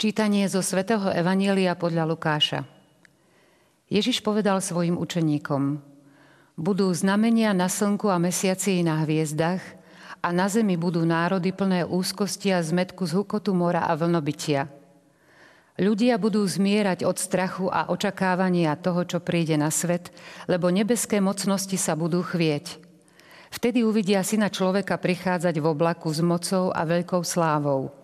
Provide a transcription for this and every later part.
Čítanie zo svätého Evanielia podľa Lukáša. Ježiš povedal svojim učeníkom, budú znamenia na slnku a mesiaci na hviezdach a na zemi budú národy plné úzkosti a zmetku z hukotu mora a vlnobytia. Ľudia budú zmierať od strachu a očakávania toho, čo príde na svet, lebo nebeské mocnosti sa budú chvieť. Vtedy uvidia syna človeka prichádzať v oblaku s mocou a veľkou slávou.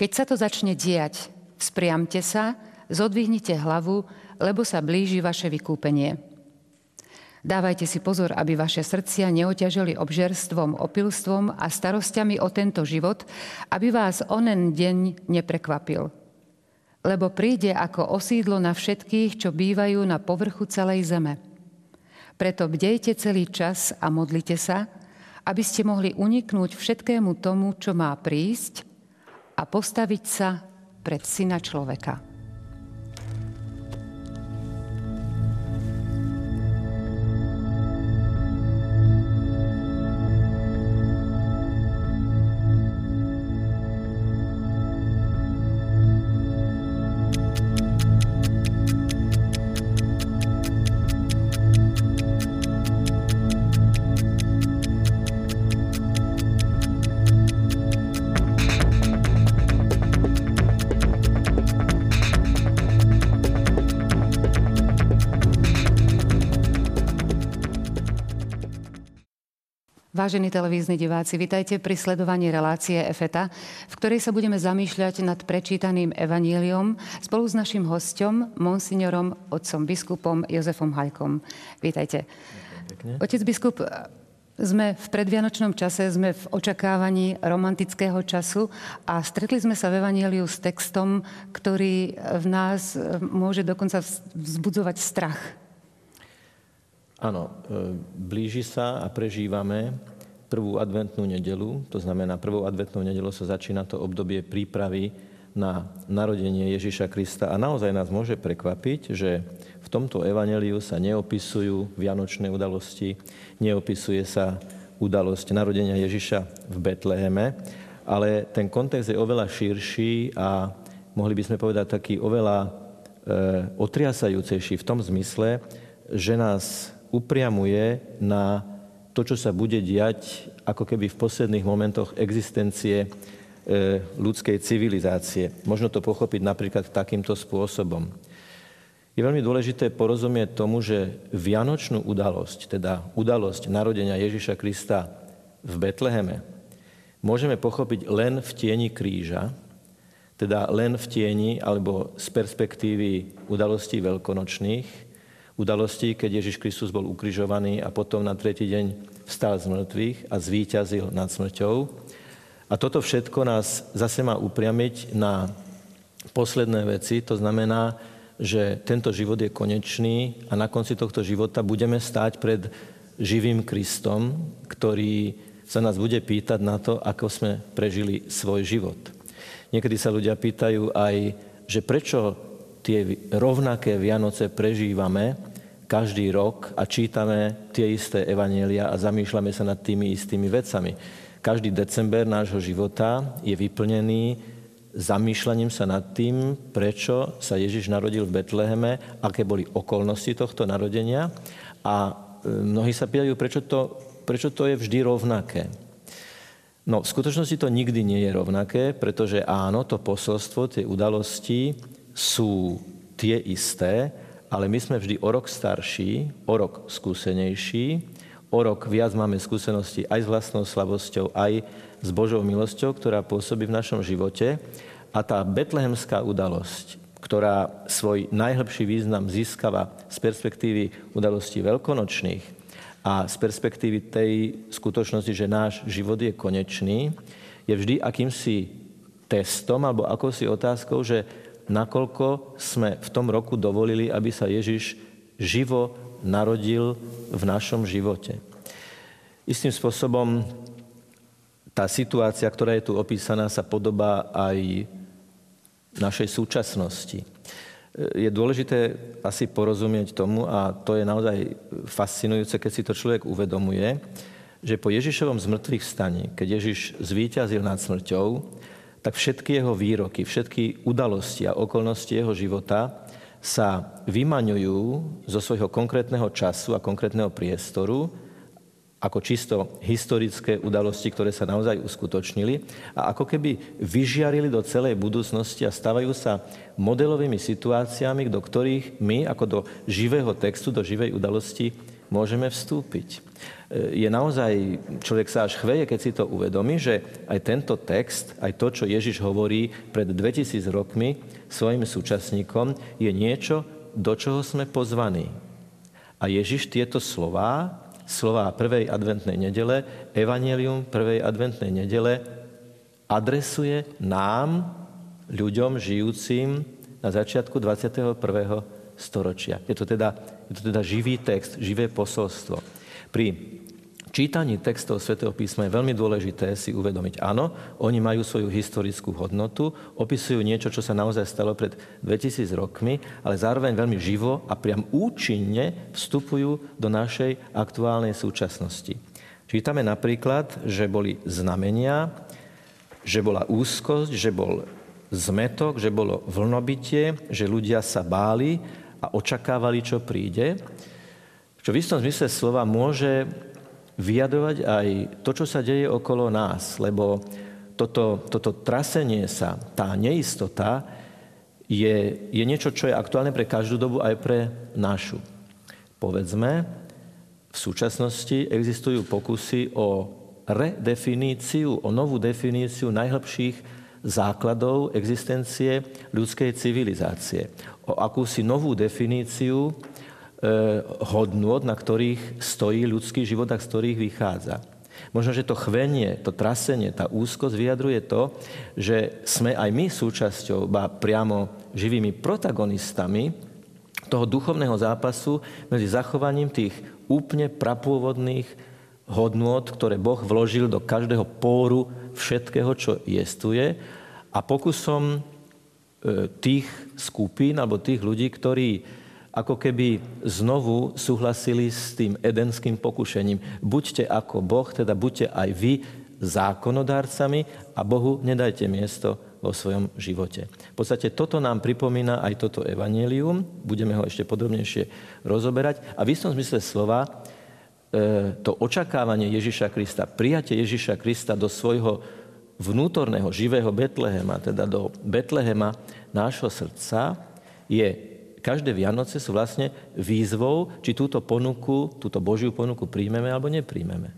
Keď sa to začne diať, spriamte sa, zodvihnite hlavu, lebo sa blíži vaše vykúpenie. Dávajte si pozor, aby vaše srdcia neoťažili obžerstvom, opilstvom a starostiami o tento život, aby vás onen deň neprekvapil. Lebo príde ako osídlo na všetkých, čo bývajú na povrchu celej zeme. Preto bdejte celý čas a modlite sa, aby ste mohli uniknúť všetkému tomu, čo má prísť a postaviť sa pred syna človeka. Vážení televízni diváci, vitajte pri sledovaní relácie EFETA, v ktorej sa budeme zamýšľať nad prečítaným evaníliom spolu s našim hostom, monsignorom, otcom biskupom Jozefom Hajkom. Vítajte. Pekne. Otec biskup, sme v predvianočnom čase, sme v očakávaní romantického času a stretli sme sa v Evangeliu s textom, ktorý v nás môže dokonca vzbudzovať strach. Áno, e, blíži sa a prežívame prvú adventnú nedelu, to znamená prvú adventnú nedelu sa začína to obdobie prípravy na narodenie Ježiša Krista. A naozaj nás môže prekvapiť, že v tomto evaneliu sa neopisujú vianočné udalosti, neopisuje sa udalosť narodenia Ježiša v Betleheme, ale ten kontext je oveľa širší a mohli by sme povedať taký oveľa e, otriasajúcejší v tom zmysle, že nás upriamuje na to, čo sa bude diať ako keby v posledných momentoch existencie e, ľudskej civilizácie. Možno to pochopiť napríklad takýmto spôsobom. Je veľmi dôležité porozumieť tomu, že vianočnú udalosť, teda udalosť narodenia Ježiša Krista v Betleheme, môžeme pochopiť len v tieni kríža, teda len v tieni alebo z perspektívy udalostí veľkonočných, udalosti, keď Ježiš Kristus bol ukrižovaný a potom na tretí deň vstal z mŕtvych a zvíťazil nad smrťou. A toto všetko nás zase má upriamiť na posledné veci, to znamená, že tento život je konečný a na konci tohto života budeme stáť pred živým Kristom, ktorý sa nás bude pýtať na to, ako sme prežili svoj život. Niekedy sa ľudia pýtajú aj, že prečo tie rovnaké Vianoce prežívame, každý rok a čítame tie isté evanielia a zamýšľame sa nad tými istými vecami. Každý december nášho života je vyplnený zamýšľaním sa nad tým, prečo sa Ježiš narodil v Betleheme, aké boli okolnosti tohto narodenia a e, mnohí sa pýtajú, prečo to, prečo to je vždy rovnaké. No, v skutočnosti to nikdy nie je rovnaké, pretože áno, to posolstvo, tie udalosti sú tie isté, ale my sme vždy o rok starší, o rok skúsenejší, o rok viac máme skúsenosti aj s vlastnou slabosťou, aj s Božou milosťou, ktorá pôsobí v našom živote. A tá betlehemská udalosť, ktorá svoj najhlbší význam získava z perspektívy udalostí veľkonočných a z perspektívy tej skutočnosti, že náš život je konečný, je vždy akýmsi testom alebo akousi otázkou, že nakoľko sme v tom roku dovolili, aby sa Ježiš živo narodil v našom živote. Istým spôsobom tá situácia, ktorá je tu opísaná, sa podobá aj našej súčasnosti. Je dôležité asi porozumieť tomu, a to je naozaj fascinujúce, keď si to človek uvedomuje, že po Ježišovom zmrtvých staní, keď Ježiš zvíťazil nad smrťou, tak všetky jeho výroky, všetky udalosti a okolnosti jeho života sa vymaňujú zo svojho konkrétneho času a konkrétneho priestoru ako čisto historické udalosti, ktoré sa naozaj uskutočnili a ako keby vyžiarili do celej budúcnosti a stávajú sa modelovými situáciami, do ktorých my ako do živého textu, do živej udalosti môžeme vstúpiť. Je naozaj, človek sa až chveje, keď si to uvedomí, že aj tento text, aj to, čo Ježiš hovorí pred 2000 rokmi svojim súčasníkom, je niečo, do čoho sme pozvaní. A Ježiš tieto slová, slová prvej adventnej nedele, evanelium prvej adventnej nedele, adresuje nám, ľuďom žijúcim na začiatku 21. storočia. Je to teda, je to teda živý text, živé posolstvo. Pri čítaní textov svätého písma je veľmi dôležité si uvedomiť, áno, oni majú svoju historickú hodnotu, opisujú niečo, čo sa naozaj stalo pred 2000 rokmi, ale zároveň veľmi živo a priam účinne vstupujú do našej aktuálnej súčasnosti. Čítame napríklad, že boli znamenia, že bola úzkosť, že bol zmetok, že bolo vlnobytie, že ľudia sa báli a očakávali, čo príde. Čo v istom zmysle slova môže vyjadrovať aj to, čo sa deje okolo nás, lebo toto, toto trasenie sa, tá neistota je, je niečo, čo je aktuálne pre každú dobu aj pre našu. Povedzme, v súčasnosti existujú pokusy o redefiníciu, o novú definíciu najhlbších základov existencie ľudskej civilizácie. O akúsi novú definíciu Eh, hodnôt, na ktorých stojí ľudský život a z ktorých vychádza. Možno, že to chvenie, to trasenie, tá úzkosť vyjadruje to, že sme aj my súčasťou, ba priamo živými protagonistami toho duchovného zápasu medzi zachovaním tých úplne prapôvodných hodnôt, ktoré Boh vložil do každého póru všetkého, čo jestuje a pokusom eh, tých skupín alebo tých ľudí, ktorí ako keby znovu súhlasili s tým edenským pokušením. Buďte ako Boh, teda buďte aj vy zákonodárcami a Bohu nedajte miesto vo svojom živote. V podstate toto nám pripomína aj toto evanelium, budeme ho ešte podrobnejšie rozoberať a v istom zmysle slova e, to očakávanie Ježiša Krista, prijatie Ježiša Krista do svojho vnútorného, živého Betlehema, teda do Betlehema nášho srdca, je každé Vianoce sú vlastne výzvou, či túto ponuku, túto Božiu ponuku príjmeme alebo nepríjmeme.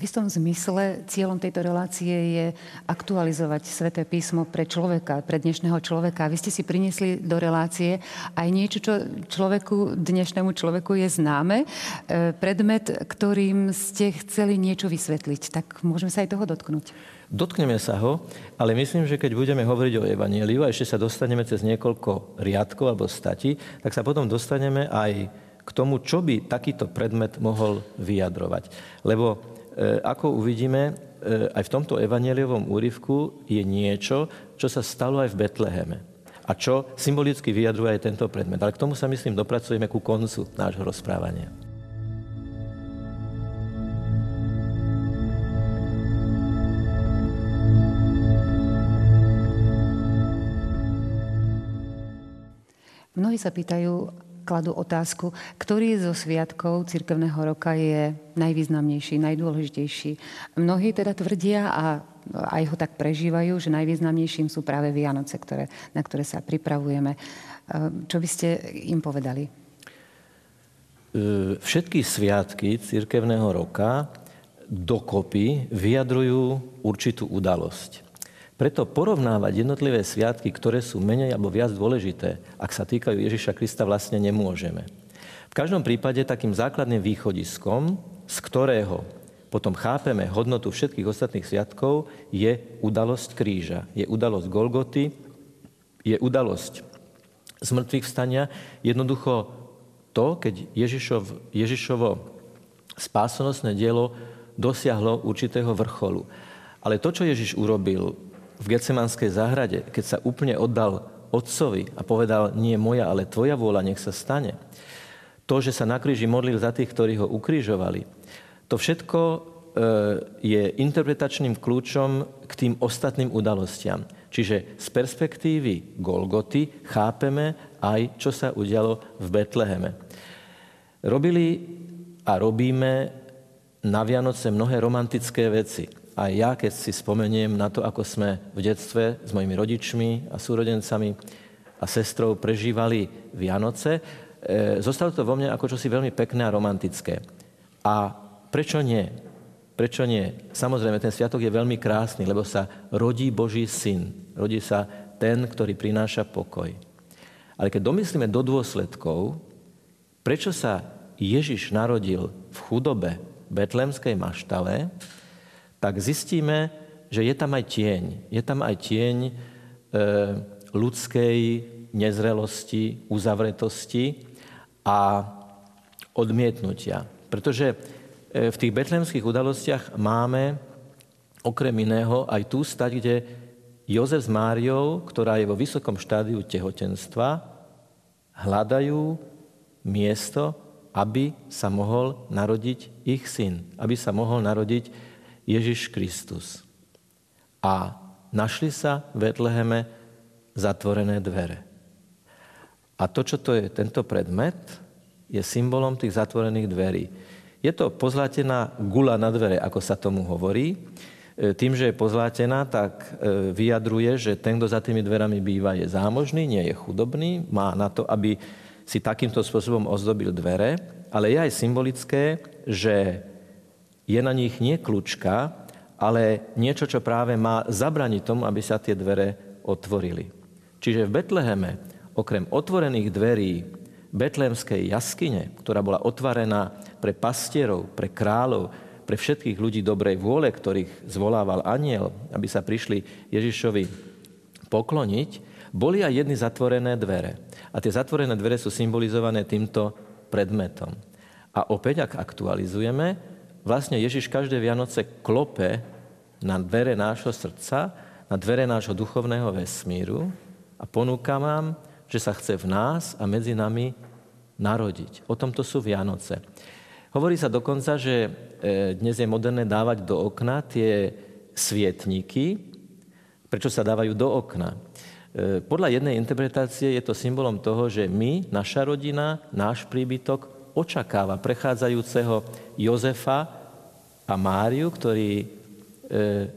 V istom zmysle cieľom tejto relácie je aktualizovať sväté písmo pre človeka, pre dnešného človeka. Vy ste si priniesli do relácie aj niečo, čo človeku, dnešnému človeku je známe. E, predmet, ktorým ste chceli niečo vysvetliť. Tak môžeme sa aj toho dotknúť. Dotkneme sa ho, ale myslím, že keď budeme hovoriť o Evangeliu a ešte sa dostaneme cez niekoľko riadkov alebo stati, tak sa potom dostaneme aj k tomu, čo by takýto predmet mohol vyjadrovať. Lebo ako uvidíme, e, aj v tomto evangeliovom úryvku je niečo, čo sa stalo aj v Betleheme a čo symbolicky vyjadruje aj tento predmet. Ale k tomu sa, myslím, dopracujeme ku koncu nášho rozprávania. Mnohí sa pýtajú, kladú otázku, ktorý zo sviatkov cirkevného roka je najvýznamnejší, najdôležitejší. Mnohí teda tvrdia a aj ho tak prežívajú, že najvýznamnejším sú práve Vianoce, ktoré, na ktoré sa pripravujeme. Čo by ste im povedali? E, všetky sviatky cirkevného roka dokopy vyjadrujú určitú udalosť. Preto porovnávať jednotlivé sviatky, ktoré sú menej alebo viac dôležité, ak sa týkajú Ježiša Krista, vlastne nemôžeme. V každom prípade takým základným východiskom, z ktorého potom chápeme hodnotu všetkých ostatných sviatkov, je udalosť kríža. Je udalosť Golgoty, je udalosť zmrtvých vstania. Jednoducho to, keď Ježišov, Ježišovo spásonosné dielo dosiahlo určitého vrcholu. Ale to, čo Ježiš urobil v Getsemanskej záhrade, keď sa úplne oddal otcovi a povedal, nie moja, ale tvoja vôľa, nech sa stane. To, že sa na kríži modlil za tých, ktorí ho ukrižovali, to všetko je interpretačným kľúčom k tým ostatným udalostiam. Čiže z perspektívy Golgoty chápeme aj, čo sa udialo v Betleheme. Robili a robíme na Vianoce mnohé romantické veci. A ja, keď si spomeniem na to, ako sme v detstve s mojimi rodičmi a súrodencami a sestrou prežívali Vianoce, e, zostalo to vo mne ako čosi veľmi pekné a romantické. A prečo nie? Prečo nie? Samozrejme, ten sviatok je veľmi krásny, lebo sa rodí Boží syn. Rodí sa ten, ktorý prináša pokoj. Ale keď domyslíme do dôsledkov, prečo sa Ježiš narodil v chudobe betlemskej maštale, tak zistíme, že je tam aj tieň. Je tam aj tieň e, ľudskej nezrelosti, uzavretosti a odmietnutia. Pretože E, v tých betlemských udalostiach máme okrem iného aj tú stať, kde Jozef s Máriou, ktorá je vo vysokom štádiu tehotenstva, hľadajú miesto, aby sa mohol narodiť ich syn, aby sa mohol narodiť Ježiš Kristus. A našli sa v Betleheme zatvorené dvere. A to, čo to je tento predmet, je symbolom tých zatvorených dverí. Je to pozlátená gula na dvere, ako sa tomu hovorí. E, tým, že je pozlátená, tak e, vyjadruje, že ten, kto za tými dverami býva, je zámožný, nie je chudobný, má na to, aby si takýmto spôsobom ozdobil dvere, ale je aj symbolické, že je na nich nie kľúčka, ale niečo, čo práve má zabraniť tomu, aby sa tie dvere otvorili. Čiže v Betleheme, okrem otvorených dverí betlémskej jaskyne, ktorá bola otvorená pre pastierov, pre kráľov, pre všetkých ľudí dobrej vôle, ktorých zvolával aniel, aby sa prišli Ježišovi pokloniť, boli aj jedny zatvorené dvere. A tie zatvorené dvere sú symbolizované týmto predmetom. A opäť, ak aktualizujeme, vlastne Ježiš každé Vianoce klope na dvere nášho srdca, na dvere nášho duchovného vesmíru a ponúka vám že sa chce v nás a medzi nami narodiť. O tomto sú Vianoce. Hovorí sa dokonca, že e, dnes je moderné dávať do okna tie svietníky. Prečo sa dávajú do okna? E, podľa jednej interpretácie je to symbolom toho, že my, naša rodina, náš príbytok očakáva prechádzajúceho Jozefa a Máriu, ktorí e,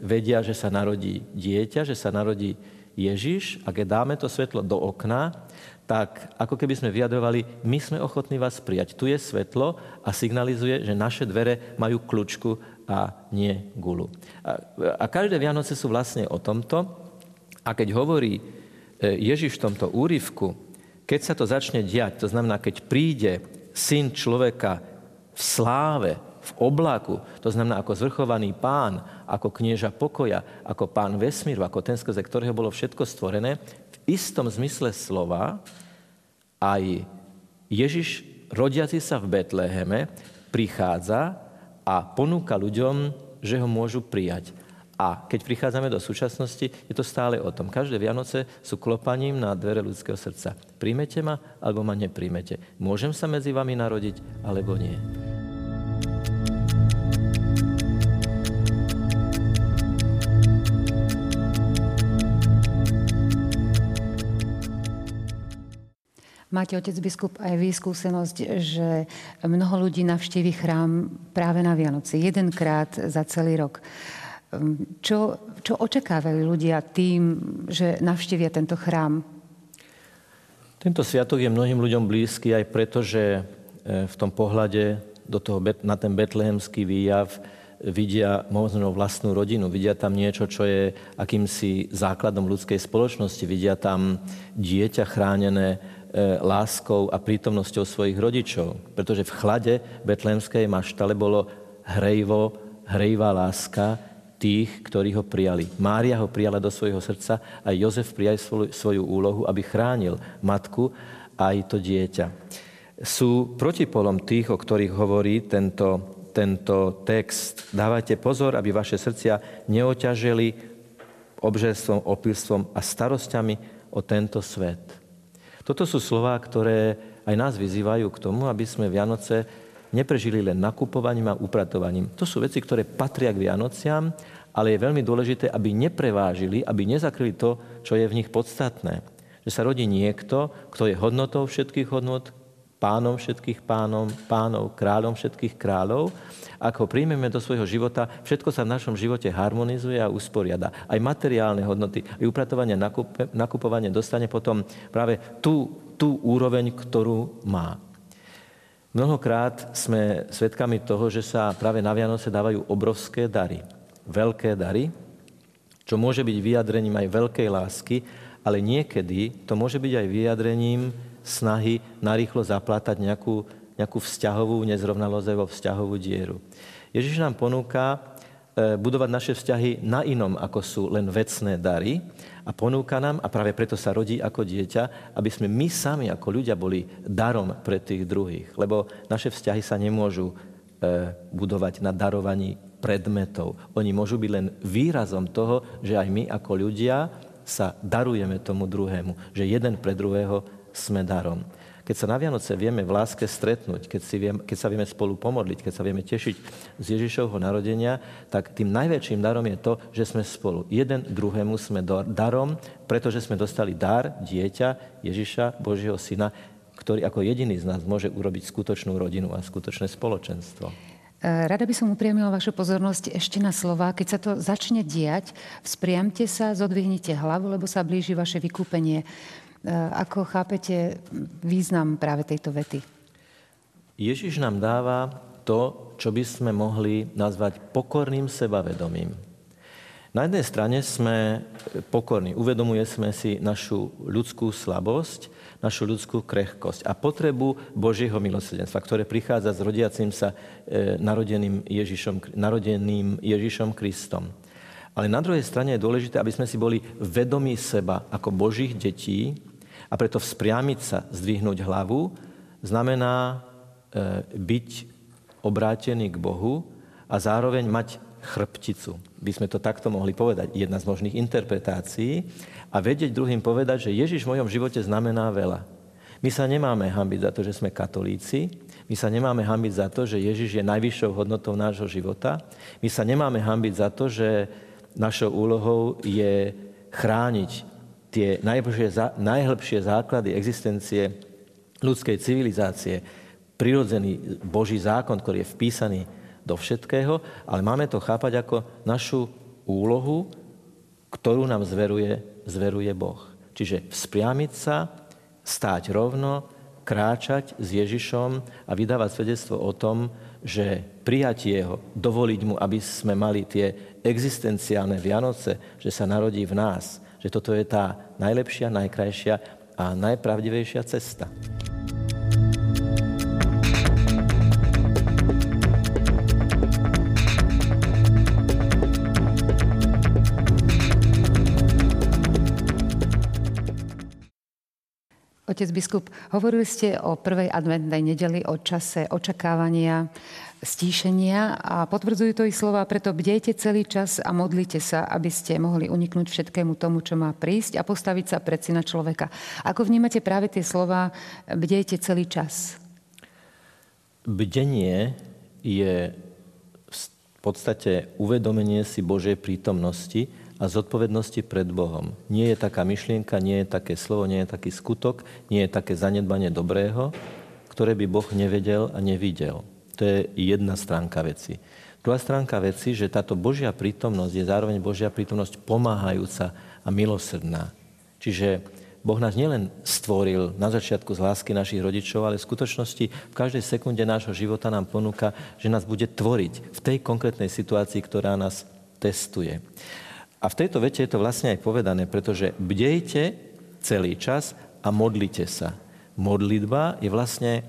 vedia, že sa narodí dieťa, že sa narodí Ježiš a keď dáme to svetlo do okna, tak ako keby sme vyjadrovali, my sme ochotní vás prijať. Tu je svetlo a signalizuje, že naše dvere majú kľúčku a nie gulu. A, a každé Vianoce sú vlastne o tomto. A keď hovorí e, Ježiš v tomto úryvku, keď sa to začne diať, to znamená, keď príde syn človeka v sláve, v oblaku, to znamená ako zvrchovaný pán, ako knieža pokoja, ako pán vesmíru, ako ten, skrze ktorého bolo všetko stvorené, v istom zmysle slova aj Ježiš, rodiaci sa v Betleheme, prichádza a ponúka ľuďom, že ho môžu prijať. A keď prichádzame do súčasnosti, je to stále o tom. Každé Vianoce sú klopaním na dvere ľudského srdca. Príjmete ma, alebo ma nepríjmete. Môžem sa medzi vami narodiť, alebo nie. Máte, otec biskup, aj vy skúsenosť, že mnoho ľudí navštívi chrám práve na Vianoce, jedenkrát za celý rok. Čo, čo očakávajú ľudia tým, že navštívia tento chrám? Tento sviatok je mnohým ľuďom blízky aj preto, že e, v tom pohľade do toho, na ten betlehemský výjav vidia možno vlastnú rodinu, vidia tam niečo, čo je akýmsi základom ľudskej spoločnosti, vidia tam dieťa chránené E, láskou a prítomnosťou svojich rodičov. Pretože v chlade betlémskej maštale bolo hrejvo, hrejvá láska tých, ktorí ho prijali. Mária ho prijala do svojho srdca a Jozef prijal svoju, svoju úlohu, aby chránil matku aj to dieťa. Sú protipolom tých, o ktorých hovorí tento, tento text. Dávajte pozor, aby vaše srdcia neoťažili obžerstvom, opilstvom a starosťami o tento svet. Toto sú slova, ktoré aj nás vyzývajú k tomu, aby sme Vianoce neprežili len nakupovaním a upratovaním. To sú veci, ktoré patria k Vianociam, ale je veľmi dôležité, aby neprevážili, aby nezakryli to, čo je v nich podstatné. Že sa rodí niekto, kto je hodnotou všetkých hodnot, pánom všetkých pánom, pánov, kráľom všetkých kráľov. Ak ho príjmeme do svojho života, všetko sa v našom živote harmonizuje a usporiada. Aj materiálne hodnoty, aj upratovanie, nakupovanie dostane potom práve tú, tú úroveň, ktorú má. Mnohokrát sme svedkami toho, že sa práve na Vianoce dávajú obrovské dary, veľké dary, čo môže byť vyjadrením aj veľkej lásky, ale niekedy to môže byť aj vyjadrením snahy narýchlo zaplátať nejakú, nejakú vzťahovú nezrovnalosť vo vzťahovú dieru. Ježiš nám ponúka budovať naše vzťahy na inom, ako sú len vecné dary a ponúka nám, a práve preto sa rodí ako dieťa, aby sme my sami ako ľudia boli darom pre tých druhých. Lebo naše vzťahy sa nemôžu e, budovať na darovaní predmetov. Oni môžu byť len výrazom toho, že aj my ako ľudia sa darujeme tomu druhému. Že jeden pre druhého sme darom. Keď sa na Vianoce vieme v láske stretnúť, keď, si viem, keď sa vieme spolu pomodliť, keď sa vieme tešiť z Ježišovho narodenia, tak tým najväčším darom je to, že sme spolu. Jeden druhému sme darom, pretože sme dostali dar dieťa Ježiša, Božieho syna, ktorý ako jediný z nás môže urobiť skutočnú rodinu a skutočné spoločenstvo. E, rada by som upriamila vašu pozornosť ešte na slova. Keď sa to začne diať, vzpriamte sa, zodvihnite hlavu, lebo sa blíži vaše vykúpenie. Eh, ako chápete význam práve tejto vety? Ježiš nám dáva to, čo by sme mohli nazvať pokorným sebavedomím. Na jednej strane sme pokorní, uvedomujeme si našu ľudskú slabosť, našu ľudskú krehkosť a potrebu Božieho milosrdenstva, ktoré prichádza s rodiacim sa e, narodeným, Ježišom, narodeným Ježišom Kristom. Ale na druhej strane je dôležité, aby sme si boli vedomí seba ako Božích detí, a preto vzpriamiť sa, zdvihnúť hlavu, znamená e, byť obrátený k Bohu a zároveň mať chrbticu. By sme to takto mohli povedať. Jedna z možných interpretácií. A vedieť druhým povedať, že Ježiš v mojom živote znamená veľa. My sa nemáme hambiť za to, že sme katolíci. My sa nemáme hambiť za to, že Ježiš je najvyššou hodnotou nášho života. My sa nemáme hambiť za to, že našou úlohou je chrániť tie najhlbšie, základy existencie ľudskej civilizácie, prirodzený Boží zákon, ktorý je vpísaný do všetkého, ale máme to chápať ako našu úlohu, ktorú nám zveruje, zveruje Boh. Čiže vzpriamiť sa, stáť rovno, kráčať s Ježišom a vydávať svedectvo o tom, že prijatie jeho, dovoliť mu, aby sme mali tie existenciálne Vianoce, že sa narodí v nás, že toto je tá najlepšia, najkrajšia a najpravdivejšia cesta. Otec biskup, hovorili ste o prvej adventnej nedeli, o čase očakávania stíšenia a potvrdzujú to ich slova, preto bdejte celý čas a modlite sa, aby ste mohli uniknúť všetkému tomu, čo má prísť a postaviť sa pred syna človeka. Ako vnímate práve tie slova bdejte celý čas? Bdenie je v podstate uvedomenie si Božej prítomnosti a zodpovednosti pred Bohom. Nie je taká myšlienka, nie je také slovo, nie je taký skutok, nie je také zanedbanie dobrého, ktoré by Boh nevedel a nevidel. To je jedna stránka veci. Druhá stránka veci, že táto Božia prítomnosť je zároveň Božia prítomnosť pomáhajúca a milosrdná. Čiže Boh nás nielen stvoril na začiatku z lásky našich rodičov, ale v skutočnosti v každej sekunde nášho života nám ponúka, že nás bude tvoriť v tej konkrétnej situácii, ktorá nás testuje. A v tejto vete je to vlastne aj povedané, pretože bdejte celý čas a modlite sa. Modlitba je vlastne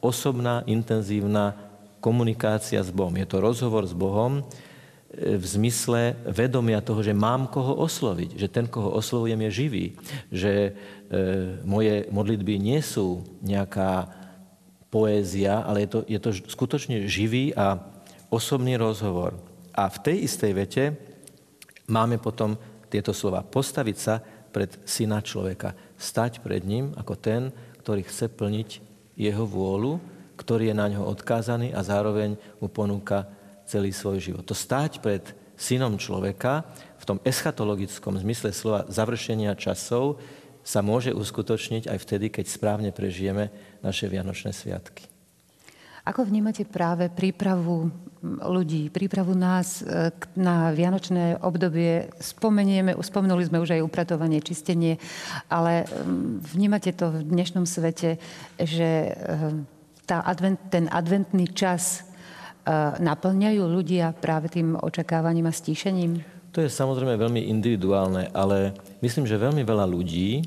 osobná, intenzívna komunikácia s Bohom. Je to rozhovor s Bohom e, v zmysle vedomia toho, že mám koho osloviť, že ten, koho oslovujem, je živý, že e, moje modlitby nie sú nejaká poézia, ale je to, je to skutočne živý a osobný rozhovor. A v tej istej vete máme potom tieto slova. Postaviť sa pred syna človeka. Stať pred ním ako ten, ktorý chce plniť jeho vôľu, ktorý je na ňo odkázaný a zároveň mu ponúka celý svoj život. To stáť pred synom človeka v tom eschatologickom zmysle slova završenia časov sa môže uskutočniť aj vtedy, keď správne prežijeme naše Vianočné sviatky. Ako vnímate práve prípravu ľudí, prípravu nás e, na vianočné obdobie? Spomenieme, spomenuli sme už aj upratovanie, čistenie, ale vnímate to v dnešnom svete, že e, tá advent, ten adventný čas e, naplňajú ľudia práve tým očakávaním a stíšením? To je samozrejme veľmi individuálne, ale myslím, že veľmi veľa ľudí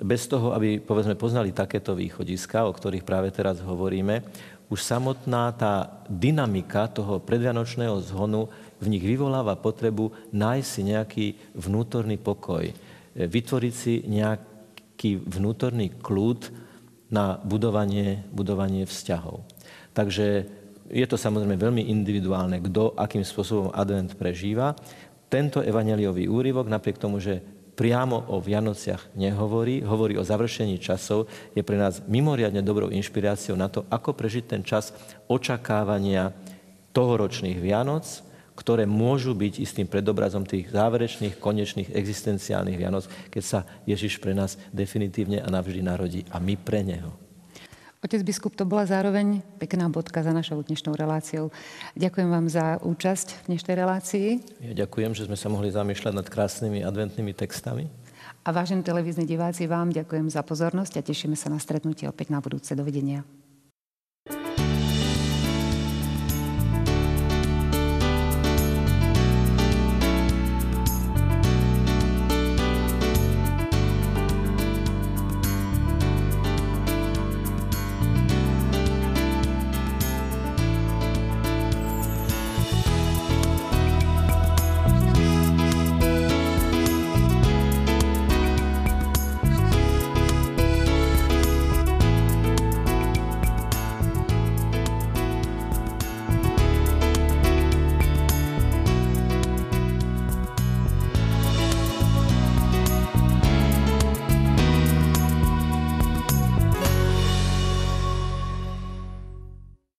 bez toho, aby povedzme poznali takéto východiska, o ktorých práve teraz hovoríme, už samotná tá dynamika toho predvianočného zhonu v nich vyvoláva potrebu nájsť si nejaký vnútorný pokoj, vytvoriť si nejaký vnútorný kľud na budovanie, budovanie vzťahov. Takže je to samozrejme veľmi individuálne, kto akým spôsobom advent prežíva. Tento evaneliový úryvok, napriek tomu, že priamo o Vianociach nehovorí, hovorí o završení časov, je pre nás mimoriadne dobrou inšpiráciou na to, ako prežiť ten čas očakávania tohoročných Vianoc, ktoré môžu byť istým predobrazom tých záverečných, konečných, existenciálnych Vianoc, keď sa Ježiš pre nás definitívne a navždy narodí a my pre Neho. Otec biskup, to bola zároveň pekná bodka za našou dnešnou reláciou. Ďakujem vám za účasť v dnešnej relácii. Ja ďakujem, že sme sa mohli zamýšľať nad krásnymi adventnými textami. A vážení televízni diváci, vám ďakujem za pozornosť a tešíme sa na stretnutie opäť na budúce. Dovidenia.